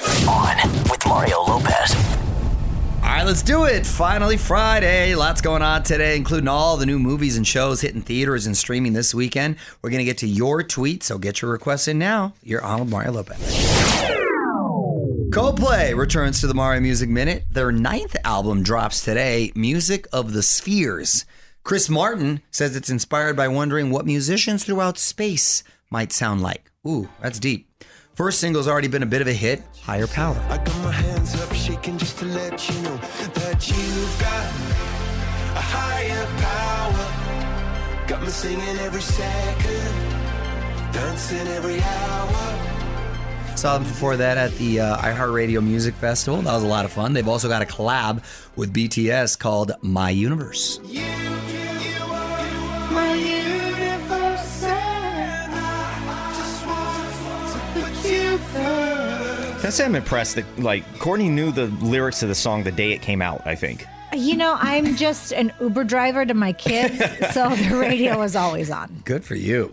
On with Mario Lopez. All right, let's do it. Finally, Friday. Lots going on today, including all the new movies and shows hitting theaters and streaming this weekend. We're going to get to your tweets, so get your requests in now. You're on with Mario Lopez. Coldplay returns to the Mario Music Minute. Their ninth album drops today, Music of the Spheres. Chris Martin says it's inspired by wondering what musicians throughout space might sound like. Ooh, that's deep. First single's already been a bit of a hit, Higher Power. I got my hands up shaking just to let you know that you've got a higher power. Got me singing every second, dancing every hour. Saw them before that at the uh, iHeartRadio Music Festival. That was a lot of fun. They've also got a collab with BTS called My Universe. My universe, and I just Can I say I'm impressed that like Courtney knew the lyrics to the song the day it came out. I think. You know, I'm just an Uber driver to my kids, so the radio is always on. Good for you.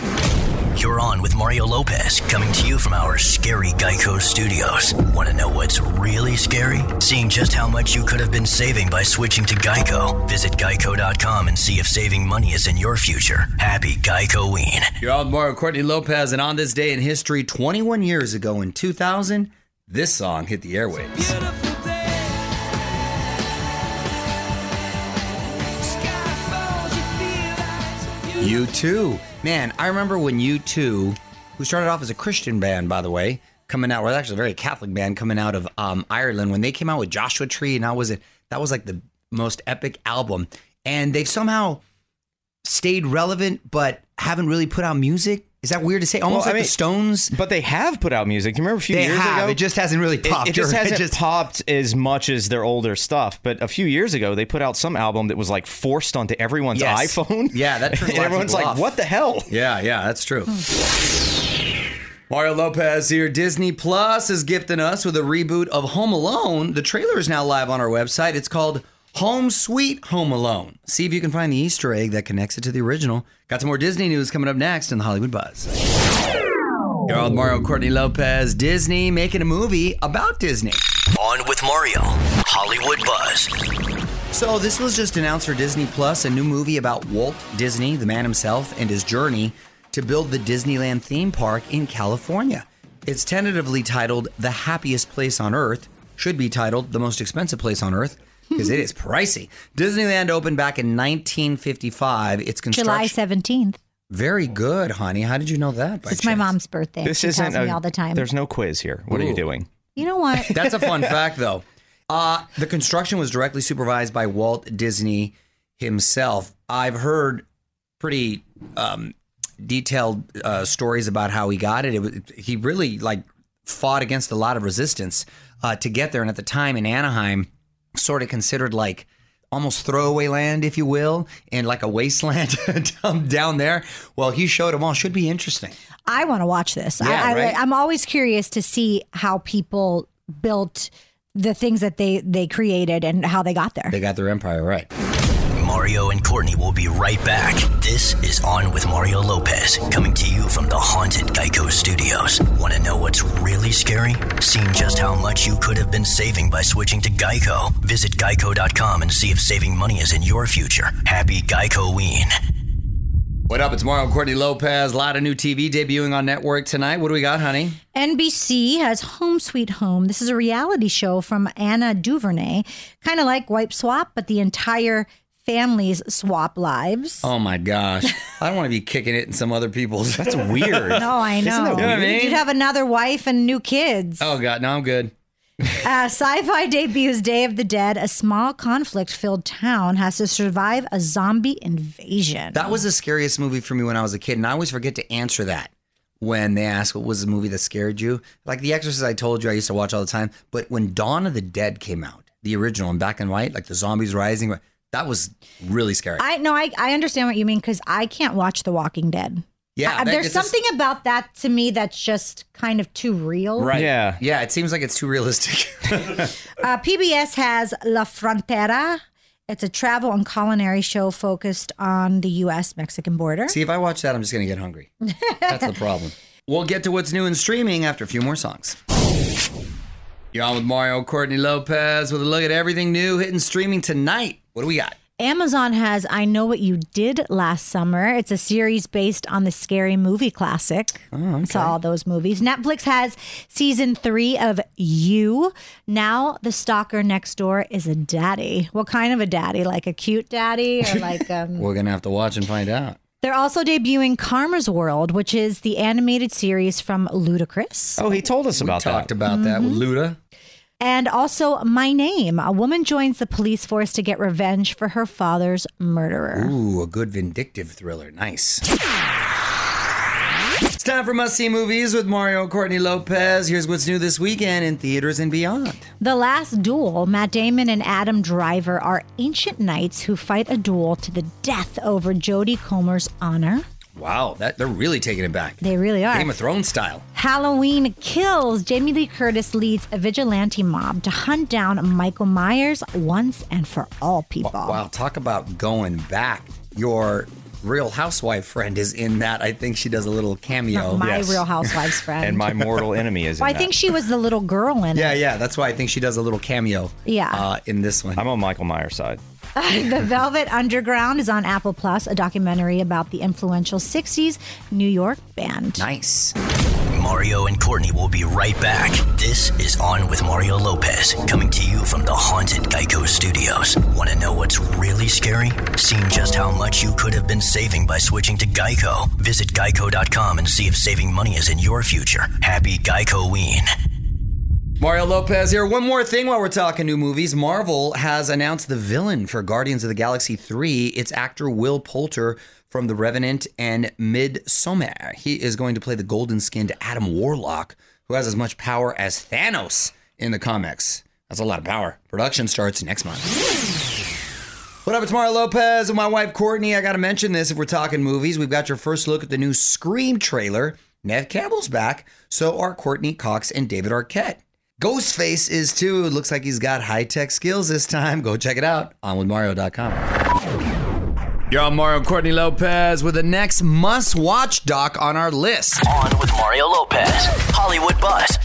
You're on with Mario Lopez, coming to you from our scary Geico studios. Want to know what's really scary? Seeing just how much you could have been saving by switching to Geico. Visit geico.com and see if saving money is in your future. Happy Geico Ween. You're on with Mario Courtney Lopez, and on this day in history, 21 years ago in 2000, this song hit the airwaves. U2. Man, I remember when U2, who started off as a Christian band, by the way, coming out, well, actually a very Catholic band coming out of um, Ireland, when they came out with Joshua Tree, and that was it. That was like the most epic album, and they've somehow stayed relevant, but haven't really put out music. Is that weird to say? Almost Well, like mean, the Stones. But they have put out music. Do you remember a few They years have. ago? It just hasn't really It- popped. It, just It hasn't just- popped as much as their older stuff. But a few years ago, they put out some album that was like forced onto everyone's Yes. iPhone. Yeah, that turned and everyone's like, off. "What the hell?" Yeah, yeah, that's true. Hmm. Mario Lopez here. Disney Plus is gifting us with a reboot of Home Alone. The trailer is now live on our website. It's called Home Sweet Home Alone. See if you can find the Easter egg that connects it to the original. Got some more Disney news coming up next in the Hollywood Buzz. With Mario Courtney Lopez. Disney making a movie about Disney. On with Mario. Hollywood Buzz. So this was just announced for Disney Plus, a new movie about Walt Disney, the man himself, and his journey to build the Disneyland theme park in California. It's tentatively titled The Happiest Place on Earth. Should be titled The Most Expensive Place on Earth because it is pricey. Disneyland opened back in 1955. It's construction. July 17th. Very good, honey. How did you know that? by It's my mom's birthday. This she isn't tells me a- all the time. There's no quiz here. What are you doing? You know what? That's a fun fact, though. Uh, the construction was directly supervised by Walt Disney himself. I've heard pretty um, detailed uh, stories about how he got it. it was, he really like fought against a lot of resistance uh, to get there, and at the time in Anaheim, sort of considered like almost throwaway land, if you will, and like a wasteland down, down there. Well, he showed them all. Should be interesting. I want to watch this. Yeah, I, I, right? I'm always curious to see how people built the things that they they created and how they got there. They got their empire right. Mario and Courtney will be right back. This is On with Mario Lopez, coming to you from the haunted Geico Studios. Want to know what's really scary? Seeing just how much you could have been saving by switching to Geico. Visit geico.com and see if saving money is in your future. Happy Geico-ween. What up? It's Mario and Courtney Lopez. A lot of new TV debuting on network tonight. What do we got, honey? NBC has Home Sweet Home. This is a reality show from Ava DuVernay, kind of like Wife Swap, but the entire families swap lives. Oh my gosh. I don't want to be kicking it in some other people's. That's weird. No, I know. Isn't that You know what I mean? You'd have another wife and new kids. Oh God, no, I'm good. Uh, sci-fi debuts Day of the Dead. A small conflict-filled town has to survive a zombie invasion. That was the scariest movie for me when I was a kid, and I always forget to answer that when they ask what was the movie that scared you. Like The Exorcist, I told you I used to watch all the time. But when Dawn of the Dead came out, the original in black and white, like the zombies rising, that was really scary. I no, I, I understand what you mean because I can't watch The Walking Dead. Yeah, I- that- there's it's just- something about that to me that's just kind of too real. right. Yeah. Yeah, it seems like it's too realistic. Uh, PBS has La Frontera. It's a travel and culinary show focused on the U.S. Mexican border. See, if I watch that, I'm just going to get hungry. That's the problem. We'll get to what's new in streaming after a few more songs. You're on with Mario Courtney Lopez with a look at everything new hitting streaming tonight. What do we got? Amazon has I Know What You Did Last Summer. It's a series based on the scary movie classic. Oh, okay. Saw all those movies. Netflix has season three of You. Now the stalker next door is a daddy. What kind of a daddy? Like a cute daddy or like um We're going to have to watch and find out. They're also debuting Karma's World, which is the animated series from Ludacris. Oh, he told us about Talked that. about that with Mm-hmm. Luda. And also My Name. A woman joins the police force to get revenge for her father's murderer. Ooh, a good vindictive thriller. Nice. It's time for must see movies with Mario Courtney Lopez. Here's what's new this weekend in theaters and beyond. The Last Duel, Matt Damon and Adam Driver are ancient knights who fight a duel to the death over Jodie Comer's honor. Wow, that they're really taking it back. They really are. Game of Thrones style. Halloween Kills. Jamie Lee Curtis leads a vigilante mob to hunt down Michael Myers once and for all people. Wow, talk about going back. Your Real Housewife friend is in that. I think she does a little cameo. My Yes. Real Housewives friend. And my mortal enemy is. well, I in think she was the little girl in Yeah, it. Yeah, yeah. That's why I think she does a little cameo. Yeah. Uh, in this one. I'm on Michael Myers' side. the Velvet Underground is on Apple Plus, a documentary about the influential 60s New York band. nice. Mario and Courtney will be right back. This is On with Mario Lopez, coming to you from the haunted Geico Studios. Want to know what's really scary? Seeing just how much you could have been saving by switching to Geico. Visit geico.com and see if saving money is in your future. Happy Geico-ween. Mario Lopez here. One more thing while we're talking new movies. Marvel has announced the villain for Guardians of the Galaxy 3. It's actor Will Poulter from The Revenant and Midsommar. He is going to play the golden skinned Adam Warlock, who has as much power as Thanos in the comics. That's a lot of power. Production starts next month. What up, it's Mario Lopez and my wife Courtney. I got to mention this if we're talking movies. We've got your first look at the new Scream trailer. Neve Campbell's back, so are Courteney Cox and David Arquette. Ghostface is too. Looks like he's got high tech skills this time. Go check it out on with Mario.com. You're on Mario Courtney Lopez with the next must watch doc on our list. On with Mario Lopez, Hollywood Buzz.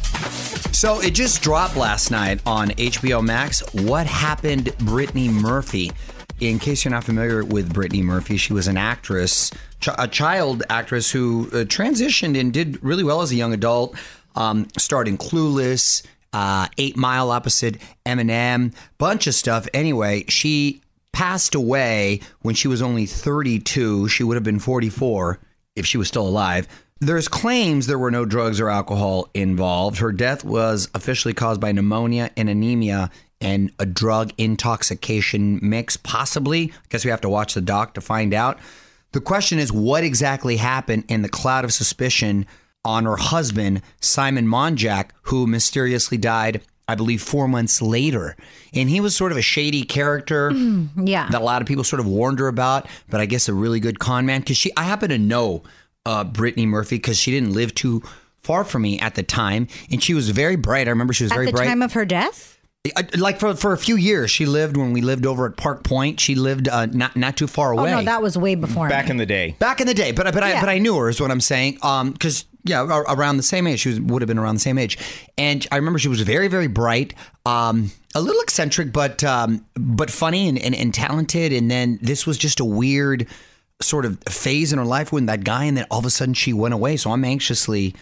So it just dropped last night on HBO Max. What happened, Brittany Murphy? In case you're not familiar with Brittany Murphy, she was an actress, ch- a child actress who uh, transitioned and did really well as a young adult. Um, starred in Clueless, uh, Eight Mile opposite Eminem, bunch of stuff. Anyway, she passed away when she was only 32. She would have been 44 if she was still alive. There's claims there were no drugs or alcohol involved. Her death was officially caused by pneumonia and anemia and a drug intoxication mix, possibly. I guess we have to watch the doc to find out. The question is what exactly happened in the cloud of suspicion on her husband, Simon Monjack, who mysteriously died, I believe, four months later. And he was sort of a shady character Yeah. that a lot of people sort of warned her about, but I guess a really good con man. Because she, I happen to know uh, Brittany Murphy because she didn't live too far from me at the time, and she was very bright. I remember she was At very bright. At the time of her death? I- like for for a few years, she lived when we lived over at Park Point. She lived uh, not not too far away Oh away. no, that was way before. Back me. in the day. Back in the day, but but I but I knew her is what I'm saying. Um, because yeah, around the same age, she was, would have been around the same age, and I remember she was very very bright, um, a little eccentric, but um, but funny and, and and talented. And then this was just a weird sort of phase in her life when that guy, and then all of a sudden she went away. So I'm anxiously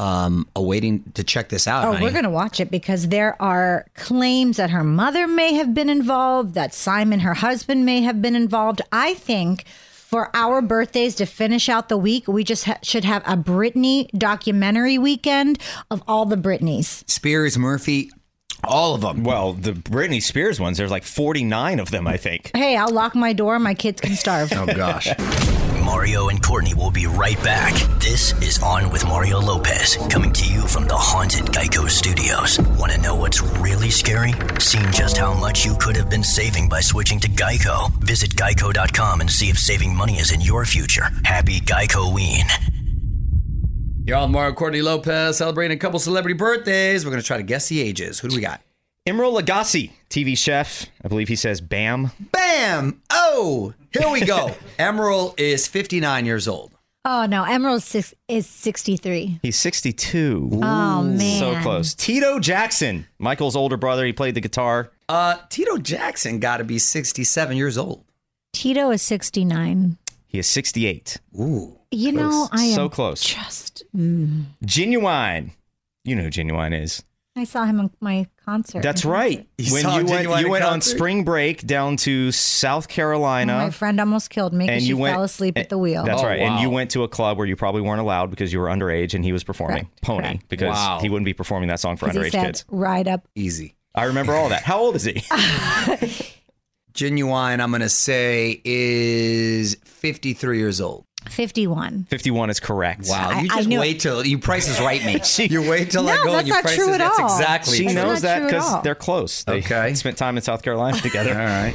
um awaiting to check this out. Oh, honey. we're going to watch it because there are claims that her mother may have been involved, that Simon, her husband, may have been involved. I think for our birthdays to finish out the week, we just ha- should have a Britney documentary weekend of all the Britneys. Spears, Murphy, all of them. Well, the Britney Spears ones, there's like 49 of them, I think. Hey, I'll lock my door. My kids can starve. Oh gosh. Mario and Courtney will be right back. This is On with Mario Lopez, coming to you from the haunted Geico Studios. Want to know what's really scary? Seeing just how much you could have been saving by switching to Geico. Visit geico.com and see if saving money is in your future. Happy Geico-ween. You're on Mario Courtney Lopez celebrating a couple celebrity birthdays. We're going to try to guess the ages. Who do we got? Emeril Lagasse, TV chef. I believe he says Bam. Bam! Oh, here we go. Emeril is 59 years old. oh, no. Emeril six, is 63. He's 62. Oh, man. So close. Tito Jackson, Michael's older brother. He played the guitar. Uh, Tito Jackson got to be 67 years old. Tito is 69. He is 68. Ooh. You know, I am so close. just. Ginuwine. You know who Ginuwine is. I saw him in my concert. That's right. You when you went, you in went on spring break down to South Carolina. Oh, my friend almost killed me because and she you went fell asleep at the wheel. That's Oh, right. And you went to a club where you probably weren't allowed because you were underage and he was performing Correct, Pony correct. because Wow. he wouldn't be performing that song for 'Cause he underage said, kids. Ride up. Easy. I remember all that. How old is he? Ginuwine, I'm going to say, is 53 years old. 51. 51 is correct. Wow. I- you I just knew wait till you prices right me. you wait till I No, go that's and you not prices. true at That's all. exactly. She That's knows not that because they're close. They Okay. spent time in South Carolina together. All right.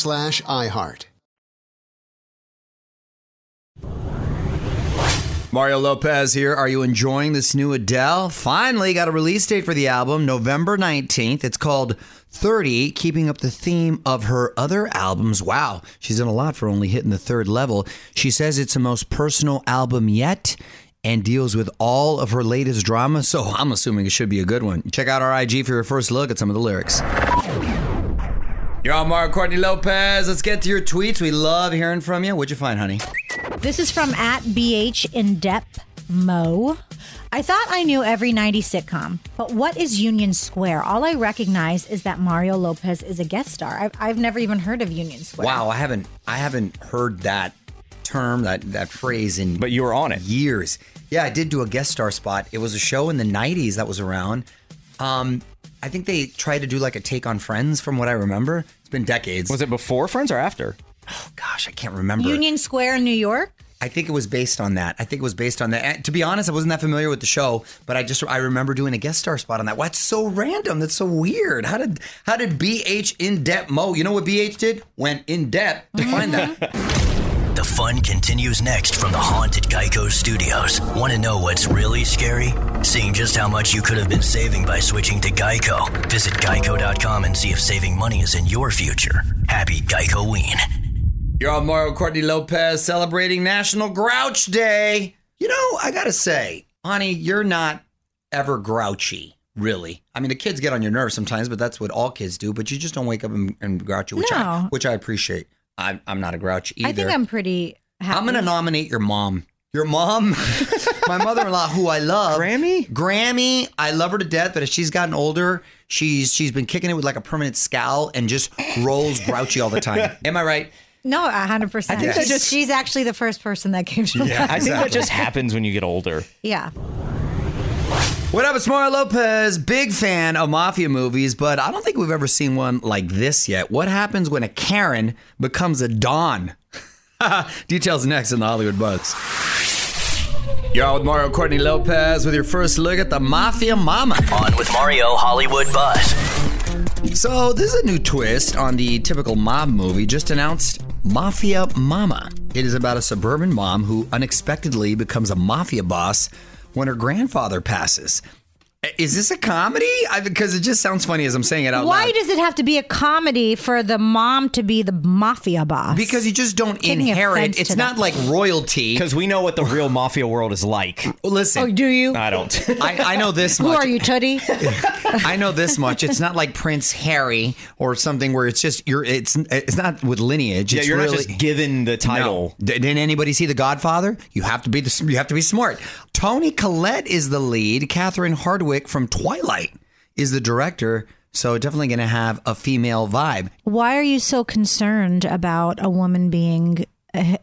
slash iHeart. Mario Lopez here. Are you enjoying this new Adele? Finally got a release date for the album, November 19th. It's called 30, keeping up the theme of her other albums. Wow, she's done a lot for only hitting the third level. She says it's the most personal album yet and deals with all of her latest drama, so I'm assuming it should be a good one. Check out our IG for your first look at some of the lyrics. You're on Mario Courtney Lopez. Let's get to your tweets. We love hearing from you. What'd you find, honey? This is from at BH in depth Mo. I thought I knew every 90s sitcom, but what is Union Square? All I recognize is that Mario Lopez is a guest star. I've, I've never even heard of Union Square. Wow, I haven't I haven't heard that term that that phrase in But you were on it. years. Yeah, I did do a guest star spot. It was a show in the 90s that was around. Um I think they tried to do like a take on Friends from what I remember. It's been decades. Was it before Friends or after? Oh gosh, I can't remember. Union Square in New York? I think it was based on that. I think it was based on that. And to be honest, I wasn't that familiar with the show, but I just I remember doing a guest star spot on that. What's so random? That's so weird. How did how did BH in debt Mo? You know what BH did? Went in debt to find that. Mm-hmm. The fun continues next from the haunted Geico Studios. Want to know what's really scary? Seeing just how much you could have been saving by switching to Geico. Visit geico.com and see if saving money is in your future. Happy Geico Ween. You're on Mario Courtney Lopez celebrating National Grouch Day. You know, I gotta say, honey, you're not ever grouchy, really. I mean, the kids get on your nerves sometimes, but that's what all kids do. But you just don't wake up and, and grouchy, which I which I appreciate. I'm, I'm not a grouch either. I think I'm pretty happy. I'm gonna nominate your mom. Your mom, my mother-in-law, who I love, Grammy? Grammy. I love her to death, but as she's gotten older, she's she's been kicking it with like a permanent scowl and just rolls grouchy all the time. Am I right? No, 100%. I think that she's, just- she's actually the first person that came to mind. I think that just happens when you get older. Yeah. What up, it's Mario Lopez. Big fan of mafia movies, but I don't think we've ever seen one like this yet. What happens when a Karen becomes a Don? Details next in the Hollywood Buzz. You're on with Mario Courtney Lopez with your first look at the Mafia Mama. On with Mario Hollywood Buzz. So, this is a new twist on the typical mob movie just announced Mafia Mama. It is about a suburban mom who unexpectedly becomes a mafia boss when her grandfather passes. Is this a comedy? I, because it just sounds funny as I'm saying it out loud. Why loud. does it have to be a comedy for the mom to be the mafia boss? because you just don't Taking inherit. offense It's to not that. like royalty. Because we know what the real mafia world is like. Listen, oh, do you? I don't. I, I know this much. Who much. are you, Tootie? I know this much. It's not like Prince Harry or something where it's just you're. It's it's not with lineage. yeah, it's you're really, not just given the title. No. D- Didn't anybody see The Godfather? You have to be the. You have to be smart. Toni Collette is the lead. Catherine Hardwicke from Twilight is the director. So definitely going to have a female vibe. Why are you so concerned about a woman being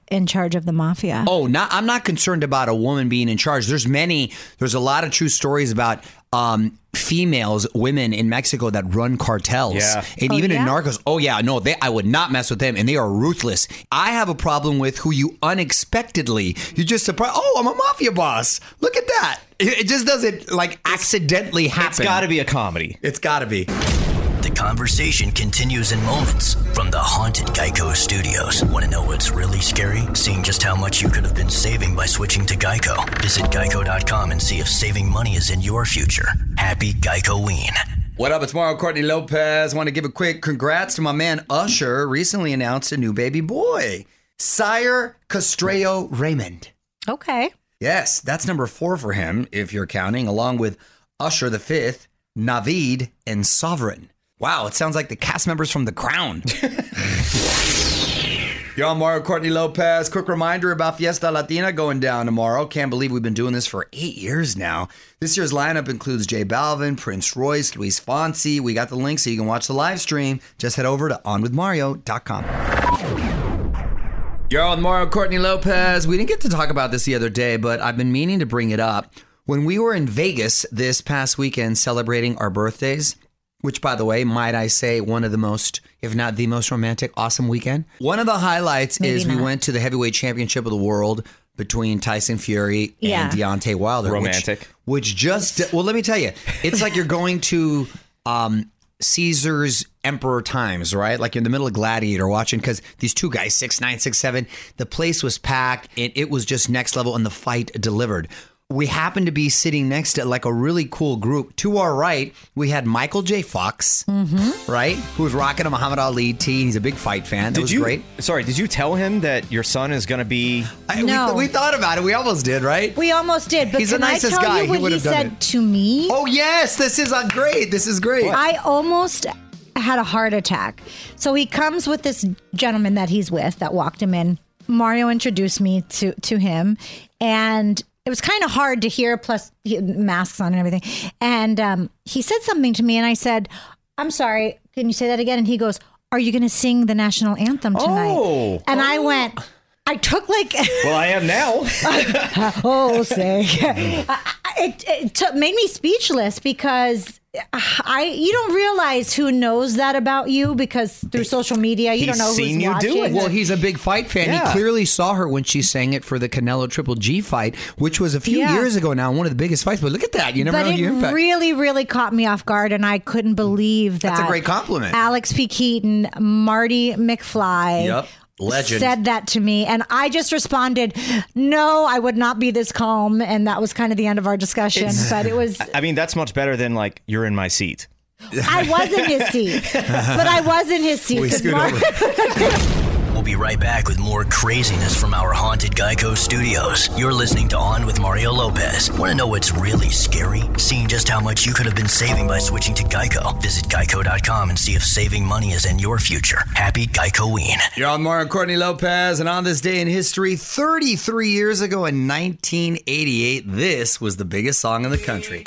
in charge of the mafia? Oh, not I'm not concerned about a woman being in charge. There's many. There's a lot of true stories about um, females, women in Mexico that run cartels. Yeah. and Oh, even in yeah? Narcos. Oh yeah, no, they I would not mess with them, and they are ruthless. I have a problem with who you unexpectedly you just surprise. Oh, I'm a mafia boss. Look at that. It, it just doesn't like accidentally happen. It's got to be a comedy. It's got to be. The conversation continues in moments from the haunted Geico Studios. Want to know what's really scary? Seeing just how much you could have been saving by switching to Geico. Visit geico.com and see if saving money is in your future. Happy Geico Ween. What up? It's Mario Courtney Lopez. Want to give a quick congrats to my man Usher. Recently announced a new baby boy, Sire Castrello Raymond. Okay. Yes, that's number four for him, if you're counting, along with Usher the Fifth, Naviyd, and Sovereign. Wow, it sounds like the cast members from The Crown. Yo, I'm Mario Courtney Lopez. Quick reminder about Fiesta Latina going down tomorrow. Can't believe we've been doing this for eight years now. This year's lineup includes J Balvin, Prince Royce, Luis Fonsi. We got the link so you can watch the live stream. Just head over to onwithmario.com. Yo, I'm Mario Courtney Lopez. We didn't get to talk about this the other day, but I've been meaning to bring it up. When we were in Vegas this past weekend celebrating our birthdays, which by the way, might I say, one of the most, if not the most romantic, awesome weekend. One of the highlights Maybe is we went to the heavyweight championship of the world between Tyson Fury Yeah. and Deontay Wilder. which- Romantic. Which, just, well, let me tell you, it's like you're going to um, Caesar's Emperor Times, right? Like you're in the middle of Gladiator watching because these two guys, six nine, six seven, the place was packed and it was just next level, and the fight delivered. We happened to be sitting next to like a really cool group. To our right, we had Michael J. Fox, right, who was rocking a Muhammad Ali tee. He's a big fight fan. That Did was you? great. Sorry, did you tell him that your son is going to be? I, No. we, we thought about it. We almost did, right? We almost did, but He's the can I nicest tell guy. you what would he, have done said it. to me? Oh yes, this is uh, great. This is great. I almost had a heart attack. So he comes with this gentleman that he's with that walked him in. Mario introduced me to to him, and it was kind of hard to hear. Plus, he masks on and everything. And um, he said something to me, and I said, "I'm sorry. Can you say that again?" And he goes, "Are you going to sing the national anthem tonight?" Oh. and I went. I took like Well, I am now. oh say it, it took, made me speechless because I you don't realize who knows that about you because through social media you He's don't know seen who's you do watching. it. Well, he's a big fight fan. Yeah. He clearly saw her when she sang it for the Canelo Triple G fight, which was a few Yeah. years ago now, one of the biggest fights. But look at that. You never but know it your impact. really, really caught me off guard, and I couldn't believe that. That's a great compliment. Alex P. Keaton, Marty McFly. Yep. Legend. Said that to me, and I just responded, "No, I would not be this calm." And that was kind of the end of our discussion. but it was I mean, that's much better than like you're in my seat. I was in his seat, but I was in his seat. We'll be right back with more craziness from our haunted Geico studios. You're listening to On with Mario Lopez. Want to know what's really scary? Seeing just how much you could have been saving by switching to Geico. Visit geico.com and see if saving money is in your future. Happy Geico-ween. You're on Mario Courtney Lopez, and on this day in history, 33 years ago in 1988, this was the biggest song in the country.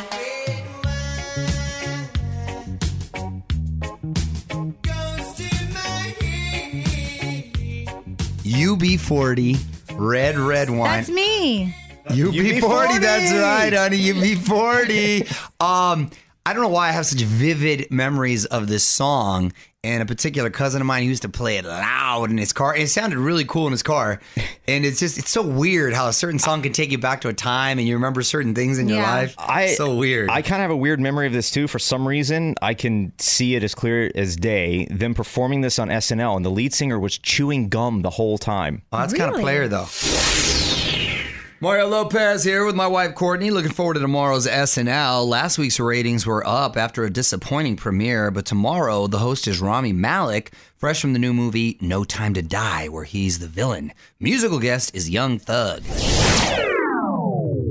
UB40, Red Red Wine. That's me. UB40, that's right, honey. UB40. Um, I don't know why I have such vivid memories of this song. And a particular cousin of mine used to play it loud in his car. It sounded really cool in his car. And it's just, it's so weird how a certain song can take you back to a time and you remember certain things in your life. I so weird. I kind of have a weird memory of this too. For some reason, I can see it as clear as day. Them performing this on SNL, and the lead singer was chewing gum the whole time. Oh, that's kind of player though. Mario Lopez here with my wife Courtney. Looking forward to tomorrow's SNL. Last week's ratings were up after a disappointing premiere, but tomorrow the host is Rami Malek, fresh from the new movie No Time to Die, where he's the villain. Musical guest is Young Thug.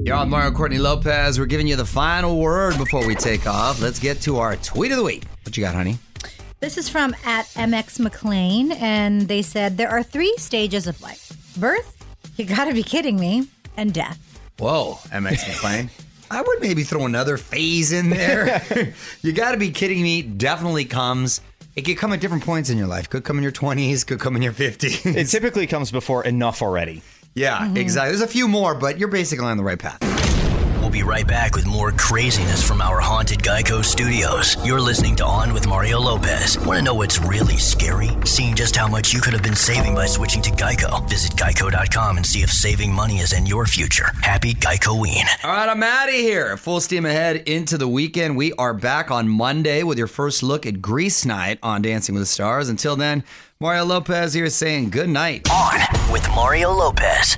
You're on Mario Courtney Lopez. We're giving you the final word before we take off. Let's get to our tweet of the week. What you got, honey? This is from at MX McLean, and they said there are three stages of life birth, you gotta be kidding me, and death. Whoa, MX McLean. I would maybe throw another phase in there. you got to be kidding me. Definitely comes. It could come at different points in your life. Could come in your 20s, could come in your 50s. It typically comes before enough already. yeah, mm-hmm. exactly. There's a few more, but you're basically on the right path. We'll be right back with more craziness from our haunted Geico studios. You're listening to On with Mario Lopez. Want to know what's really scary? Seeing just how much you could have been saving by switching to Geico. Visit geico.com and see if saving money is in your future. Happy Geico-ween. All right, I'm out of here. Full steam ahead into the weekend. We are back on Monday with your first look at Grease Night on Dancing with the Stars. Until then, Mario Lopez here saying good night. On with Mario Lopez.